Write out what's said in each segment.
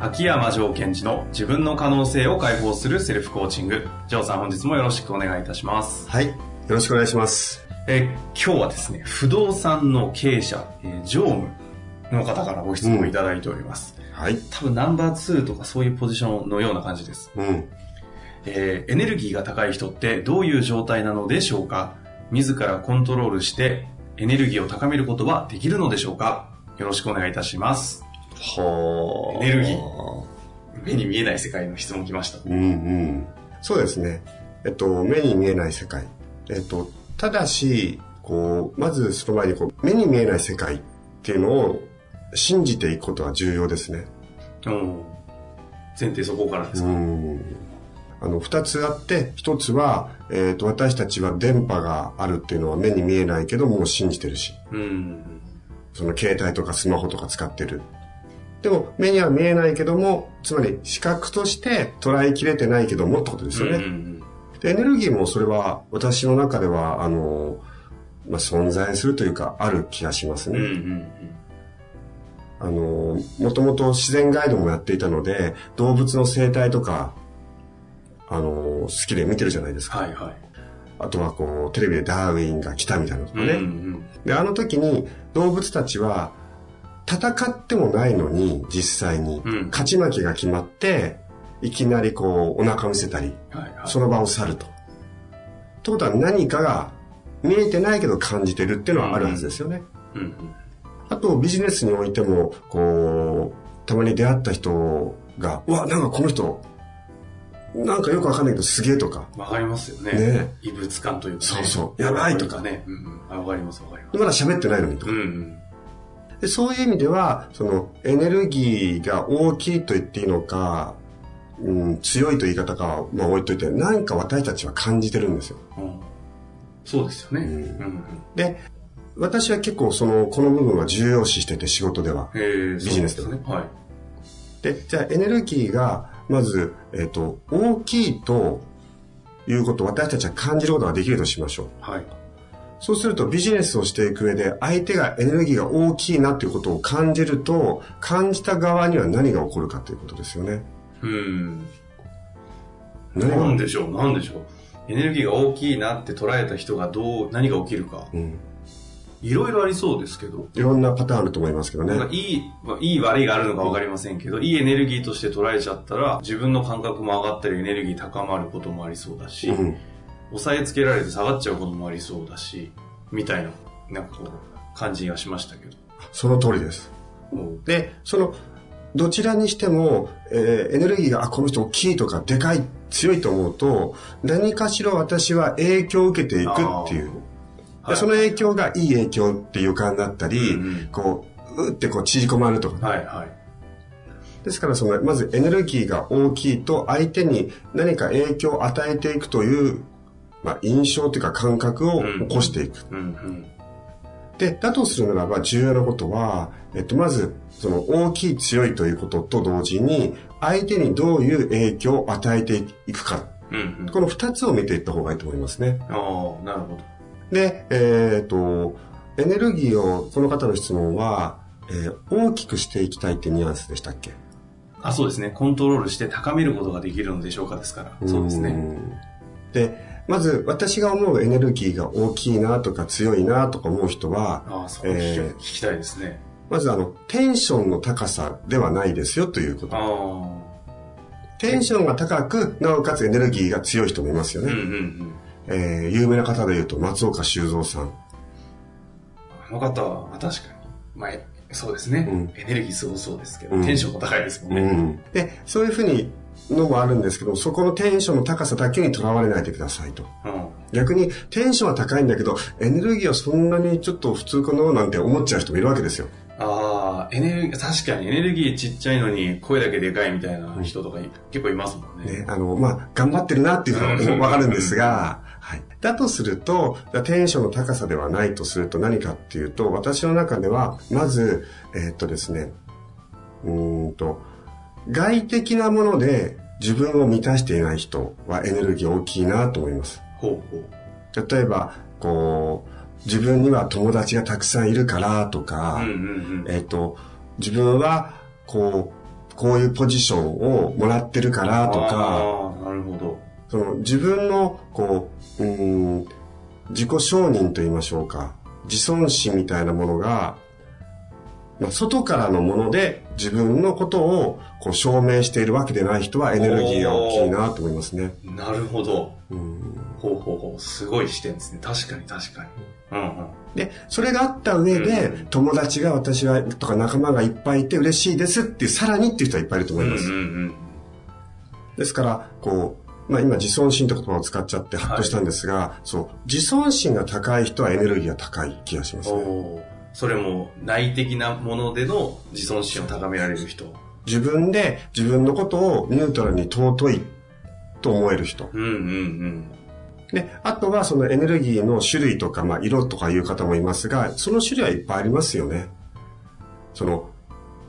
秋山城賢治の自分の可能性を解放するセルフコーチング城さん本日もよろしくお願いいたしますはい。よろしくお願いします。えー今日はですね不動産の経営者、えー常務の方からご質問いただいております、はい。多分ナンバー2とかそういうポジションのような感じですうん。えーエネルギーが高い人ってどういう状態なのでしょうか？自らコントロールしてエネルギーを高めることはできるのでしょうか？よろしくお願いいたします。はエネルギー？目に見えない世界の質問来ました。うんうん。そうですね。えっと、目に見えない世界。えっと、ただし、こう、まずその前にこう、目に見えない世界っていうのを信じていくことは重要ですね。うん前提そこからですうか、ん。あの、二つあって、一つは、えっと、私たちは電波があるっていうのは目に見えないけどもう信じてるし。うん。その携帯とかスマホとか使ってる。でも目には見えないけども、つまり視覚として捉えきれてないけどもってことですよね。うんでエネルギーもそれは私の中では、あの、まあ、存在するというかある気がしますうんうん。うね。んあの、もともと自然ガイドもやっていたので、動物の生態とか、あの、好きで見てるじゃないですか。はいはい。あとはこう、テレビでダーウィンが来たみたいなのとかね。うんうんで、あの時に動物たちは戦ってもないのに実際にうん勝ち負けが決まって、いきなりこうお腹を見せたり。その場を去ると。ってことは何かが見えてないけど感じてるっていうのはあるはずですよね。あとビジネスにおいても、こう、たまに出会った人が、うわ、なんかこの人、なんかよくわかんないけどすげえとか、わかりますよね。ね異物感というか、ね。そうそうやばいとかね。うんうん。あわかりますわかります。まだ喋ってないのにとかうんうん。でそういう意味では、そのエネルギーが大きいと言っていいのか、うん、強いと言い方かは、まあ、置いといて、なんか私たちは感じてるんですよ。うんそうですよね。うん。で、私は結構その、この部分は重要視してて仕事では。えー、ビジネスでそうですね。はい。で、じゃあエネルギーが、まず、えっ、と、大きいということを私たちは感じることができるとしましょう。はい。そうするとビジネスをしていく上で相手がエネルギーが大きいなということを感じると、感じた側には何が起こるかということですよね。うん。何が？なんでしょう、なんでしょう？エネルギーが大きいなって捉えた人がどう、何が起きるか。うん。いろいろありそうですけど。いろんなパターンあると思いますけどねいい、まあいい悪いがあるのかわかりませんけど、いいエネルギーとして捉えちゃったら、自分の感覚も上がったり、エネルギー高まることもありそうだし、うん。抑えつけられて下がっちゃうこともありそうだし、みたいな、なんかこう、感じがしましたけど。その通りです。で、その、どちらにしても、えーエネルギーが、あ、この人大きいとか、でかい、強いと思うと、何かしら私は影響を受けていくっていう。はいでその影響がいい影響っていう感だったり、うんうんこう、うってこう縮こまるとか、はいはい。ですからその、まずエネルギーが大きいと相手に何か影響を与えていくという、まあ、印象というか感覚を起こしていく。うんうん。で、だとするならば重要なことは、えっと、まず、その大きい強いということと同時に、相手にどういう影響を与えていくか。うんうん。この二つを見ていった方がいいと思いますね。ああ、なるほど。で、えっと、エネルギーを、この方の質問は、えー大きくしていきたいってニュアンスでしたっけ？あ、そうですね。コントロールして高めることができるのでしょうかですから。そうですね。んで、まず私が思うエネルギーが大きいなとか強いなとか思う人は、ああ、そう、聞きえー聞きたいですね。まずあの、テンションの高さではないですよということ。あテンションが高く、なおかつエネルギーが強い人もいますよあ。うんね。うんうん。えー有名な方で言うと松岡修造さん。あの方は、まあ確かに。まあ、そうですね。うんエネルギーすごそうですけど、うんテンションも高いですもんうね。ん。で、そういうふうにのもあるんですけど、そこのテンションの高さだけにとらわれないでくださいと。うん。逆にテンションは高いんだけど、エネルギーはそんなにちょっと普通かななんて思っちゃう人もいるわけですよ。ああ、エネルギー、確かにエネルギーちっちゃいのに声だけでかいみたいな人とかい結構いますもんね。ね、あの、まあ、頑張ってるなっていうのはわかるんですが、はい。だとすると、テンションの高さではないとすると何かっていうと、私の中では、まず、えーっとですね、うーんと、外的なもので自分を満たしていない人はエネルギー大きいなと思います。ほうほう。例えば、こう、自分には友達がたくさんいるからとか、うんうんうん。えっ、と、自分は、こう、こういうポジションをもらってるからとか、なるほど。その自分の、こう、うーん、自己承認と言いましょうか、自尊心みたいなものが、まあ、外からのもので自分のことをこう証明しているわけでない人はエネルギーが大きいなと思いますね。なるほど。うんほうほうほう。すごい視点ですね。確かに確かに。うんうん。で、それがあった上で、うん友達が私は、とか仲間がいっぱいいて嬉しいですっていう、さらにっていう人はいっぱいいると思います。うんうんですから、こう、まあ今自尊心って言葉を使っちゃってハッとしたんですが、そう、自尊心が高い人はエネルギーが高い気がしますうん。ね。それも内的なものでの自尊心を高められる人。自分で自分のことをニュートラルに尊いと思える人。うんうんうん。で、あとはそのエネルギーの種類とか、まあ色とかいう方もいますが、その種類はいっぱいありますよね。その、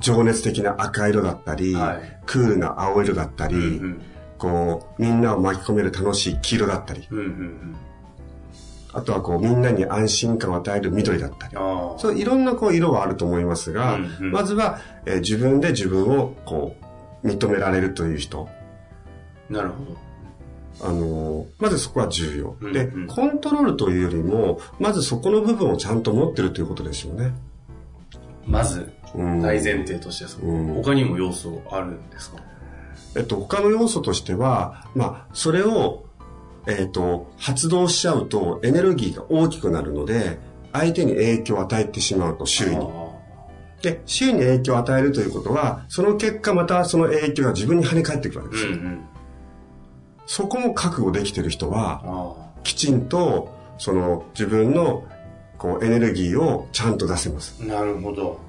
情熱的な赤色だったり、はいクールな青色だったり、うんうんこう、みんなを巻き込める楽しい黄色だったり、うんうんうん。あとはこう、みんなに安心感を与える緑だったり。そういろんなこう色はあると思いますが、うんうん。まずは、えー自分で自分をこう認められるという人、なるほど。あのーまずそこは重要、うんでうん。コントロールというよりもまずそこの部分をちゃんと持ってるということでしょうね。まず、うん。大前提としてはそう、うん。他にも要素あるんですか？えっと、他の要素としては、まあ、それを、えっと、発動しちゃうとエネルギーが大きくなるので、相手に影響を与えてしまうと、周囲に。あで、周囲に影響を与えるということは、その結果またその影響が自分に跳ね返ってくるわけですよ。ーうんうん。そこも覚悟できてる人は、あきちんと、その自分の、こう、エネルギーをちゃんと出せます。あ。なるほど。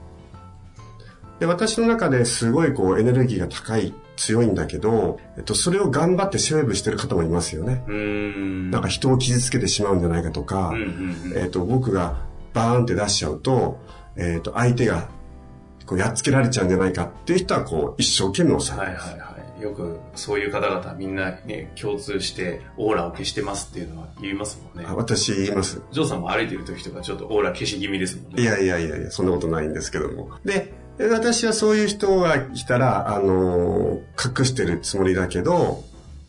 で、私の中ですごいこう、エネルギーが高い、強いんだけど、えっと、それを頑張ってセーブしてる方もいますよね。ん。なんか人を傷つけてしまうんじゃないかとか。えっと、僕がバーンって出しちゃうと、えっと、相手が、こう、やっつけられちゃうんじゃないかっていう人は、こう、一生懸命抑える。はいはいはい。よくそういう方々みんなね、共通してオーラを消してますっていうのは言いますもんねあ。私言います。ジョーさんも歩いてる時とかちょっとオーラ消し気味ですもんね。いやいやいやいや、そんなことないんですけども。で、私はそういう人が来たら、あのー隠してるつもりだけど、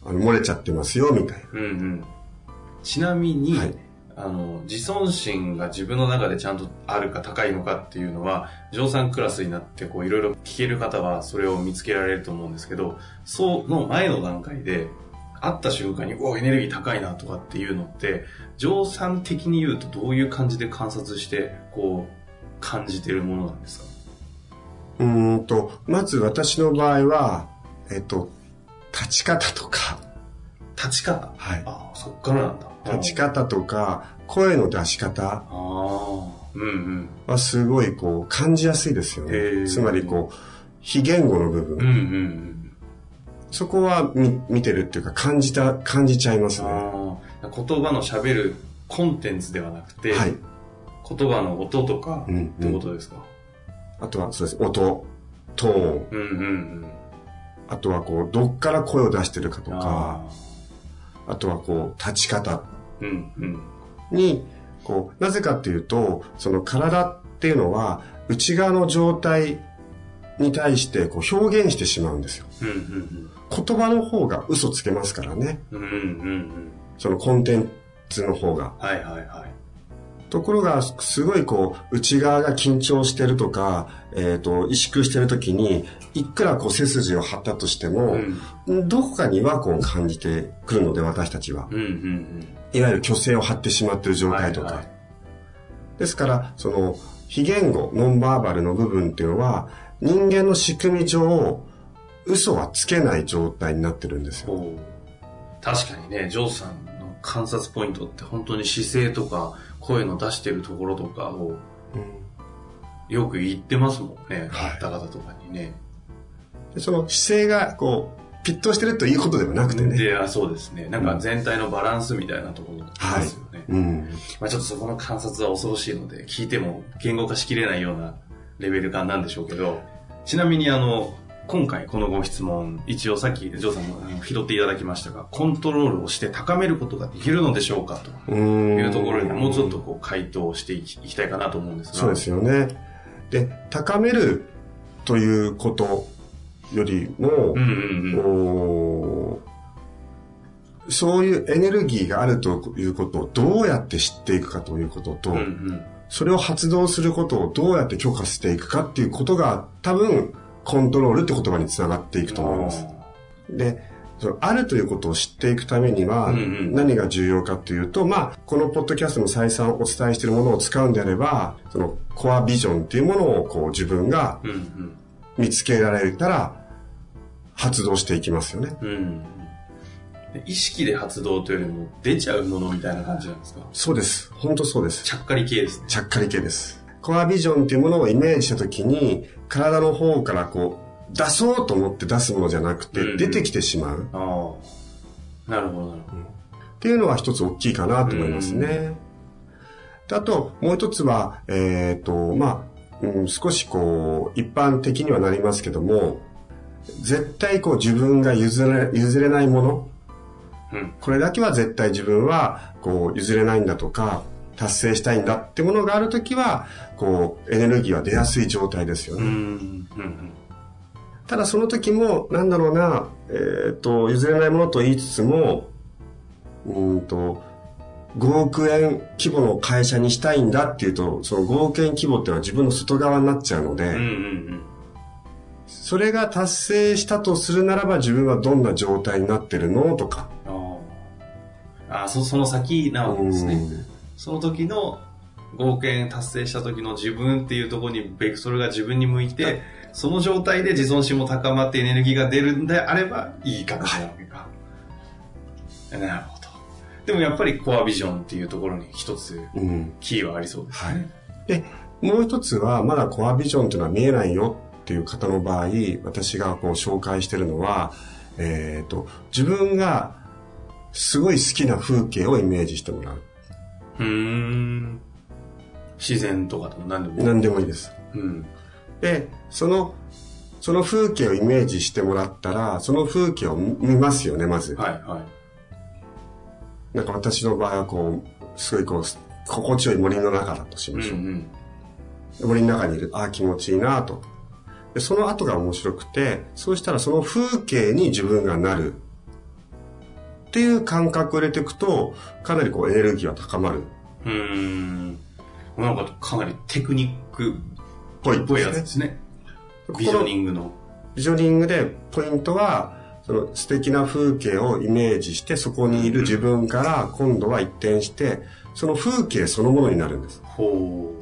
あの漏れちゃってますよ、みたいうんうん。ちなみに、はいあの、自尊心が自分の中でちゃんとあるか高いのかっていうのは、ジョーさんクラスになってこういろいろ聞ける方はそれを見つけられると思うんですけど、その前の段階で、会った瞬間に、おエネルギー高いなとかっていうのって、ジョーさん的に言うとどういう感じで観察して、こう、感じてるものなんですか？な。うーんと、まず私の場合は、えっと、立ち方とか、立ち方？はい。ああ、そっからなんだ。立ち方とか、声の出し方ああ、うんうん。はすごいこう感じやすいですよね。つまりこう、非言語の部分。うんうんうん。そこは見見てるっていうか感じた、感じちゃいますね。言葉の喋るコンテンツではなくて、はい。言葉の音とかうんうんってことですか、あとはそうです。音、トーン、うん、うんうんあとはこう、どっから声を出してるかとうん。か、ああとはこう、立ち方。に、こう、なぜかっていうと、その体っていうのは、内側の状態に対してこう表現してしまうんですよ。うんうん言葉の方が嘘つけますからね。うん。うんうんうん。そのコンテンツの方が。はいはいはい。ところが、すごいこう、内側が緊張してるとか、えっ、と、萎縮してるときに、いくらこう背筋を張ったとしても、どこかに違和感を感じてくるので、私たちは。うんうんうん。いわゆる虚勢を張ってしまってる状態とか。はいはいですから、その、非言語、ノンバーバルの部分っていうのは、人間の仕組み上、嘘はつけない状態になってるんですよ。確かにね、ジョーさんの観察ポイントって本当に姿勢とか声の出してるところとかをよく言ってますもんね。はい方々とかにね。でその姿勢が、こう、ピッとしてるということではなくてね。で、あそうですね。なんか全体のバランスみたいなところですよね。うん。まあちょっとそこの観察は恐ろしいので、聞いても言語化しきれないようなレベル感なんでしょうけど、ちなみにあの、今回このご質問、一応さっきジョーさんも拾っていただきましたが、コントロールをして高めることができるのでしょうかとうん。いうところにもうちょっとこう回答していきたいかなと思うんですが。そうですよね。で、高めるということよりも、うんうんうん。そういうエネルギーがあるということをどうやって知っていくかということと、うんうんそれを発動することをどうやって許可していくかっていうことが多分コントロールって言葉につながっていくと思います。で、そのあるということを知っていくためには何が重要かというと、まあ、このポッドキャストの再三お伝えしているものを使うんであれば、そのコアビジョンっていうものをこう自分が見つけられたら発動していきますよね。うん意識で発動というよりも出ちゃうものみたいな感じなんですか？そうです。本当そうです。ちゃっかり系ですね。ちゃっかり系です。コアビジョンっていうものをイメージしたときに、体の方からこう、出そうと思って出すものじゃなくて、うん出てきてしまうああ。なるほど、なるほど。っていうのは一つ大きいかなと思いますね。であと、もう一つは、えっ、と、まあ、うん、少しこう、一般的にはなりますけども、絶対こう自分が譲れ譲れないもの、うん。これだけは絶対自分はこう譲れないんだとか、達成したいんだってものがあるときは、こう、エネルギーは出やすい状態ですよね。うん。うん。ただその時も、なんだろうな、えっ、と、譲れないものと言いつつも、うーんと、5億円規模の会社にしたいんだっていうと、その5億円規模っていうのは自分の外側になっちゃうので、うん。うん。うん。それが達成したとするならば自分はどんな状態になってるのとか。ああ。そ、その先なわけですね。うんその時の5億円達成した時の自分っていうところにベクトルが自分に向いて、その状態で自尊心も高まってエネルギーが出るんであればいい形なわけか。なるほど。でもやっぱりコアビジョンっていうところに一つうんキーはありそうですね。で、もう一つは、まだコアビジョンっていうのは見えないよっていう方の場合、私がこう紹介してるのは、えっ、と、自分がすごい好きな風景をイメージしてもらう。うーん。自然とかでも何でもいい。何でもいいです。うん。で、その、その風景をイメージしてもらったら、その風景を見ますよね、まず。はいはい。なんか私の場合はこう、すごいこう、心地よい森の中だとしうんうましょう。ん。森の中にいる、ああ、気持ちいいなと。で、その後が面白くて、そうしたらその風景に自分がなる。っていう感覚を入れていくと、かなりこうエネルギーは高まる。うーん。なんかかなりテクニックっぽいぽいやつですね。ビジョニングの。ビジョニングでポイントは、その素敵な風景をイメージして、そこにいる自分から今度は一転して、その風景そのものになるんです。ほ。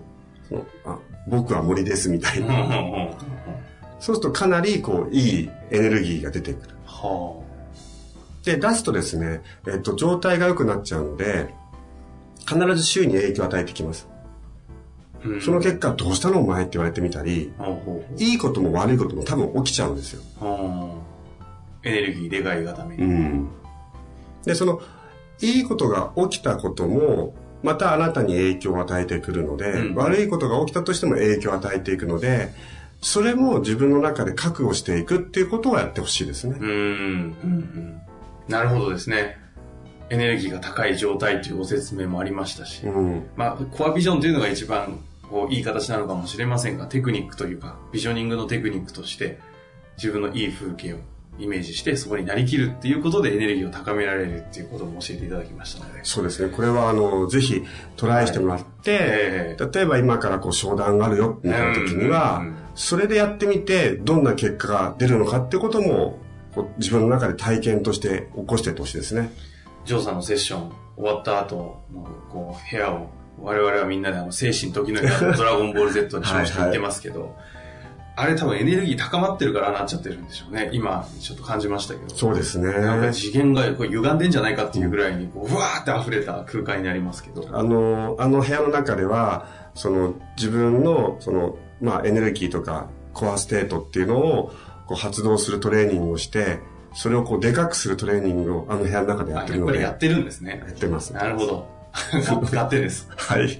そのあ僕は森ですみたいうな。そうするとかなりこういいエネルギーが出てくる。はで、出すとですね、えっと、状態が良くなっちゃうので、必ず周囲に影響を与えてきます。あ。うんその結果、どうしたのお前って言われてみたり、いいことも悪いことも多分起きちゃうんですよ。はあエネルギーでかいがために。ん。で、その、いいことが起きたことも、またあなたに影響を与えてくるので、うん悪いことが起きたとしても影響を与えていくので、それも自分の中で覚悟していくっていうことをやってほしいですねう。ん。うんうんなるほどですね。エネルギーが高い状態というご説明もありましたし。うん。まあ、コアビジョンというのが一番こういい形なのかもしれませんが、テクニックというか、ビジョニングのテクニックとして、自分のいい風景をイメージして、そこになりきるっていうことでエネルギーを高められるっていうことも教えていただきましたので。そうですね。これは、あの、ぜひトライしてもらって、ええ例えば今からこう商談があるよみたいな時には、うんうんそれでやってみて、どんな結果が出るのかってことも、自分の中で体験として起こしていってほしいですね。ジョーさんのセッション終わった後のこう部屋を我々はみんなであの精神時の ドラゴンボール Z にしましてはいはい行ってますけど、あれ多分エネルギー高まってるからなっちゃってるんでしょうね。今、ちょっと感じましたけど。そうですね。なんか次元がこう歪んでんじゃないかっていうぐらいに、こう、うわーって溢れた空間になりますけど。あの、あの部屋の中では、その自分の、その、まあエネルギーとかコアステートっていうのをこう発動するトレーニングをして、それをこうでかくするトレーニングをあの部屋の中でやってるので。やっぱりやってるんですね。やってます。なるほど。勝手です。はい。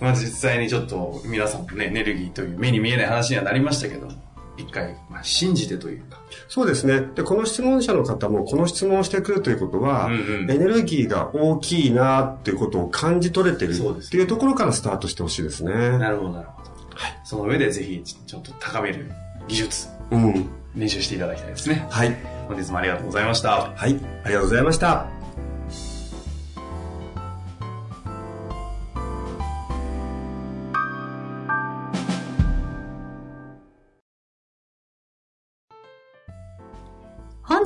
まあ実際にちょっと皆さんもね、エネルギーという目に見えない話にはなりましたけど、一回、まあ、信じてというか。そうですね。で、この質問者の方もこの質問をしてくるということは、うんうん、エネルギーが大きいなっていうことを感じ取れてるっていうところからスタートしてほしいですね。なるほど、なるほど。はい。その上でぜひ、ちょっと高める技術、うん。練習していただきたいですね。はい。本日もありがとうございました。はい。ありがとうございました。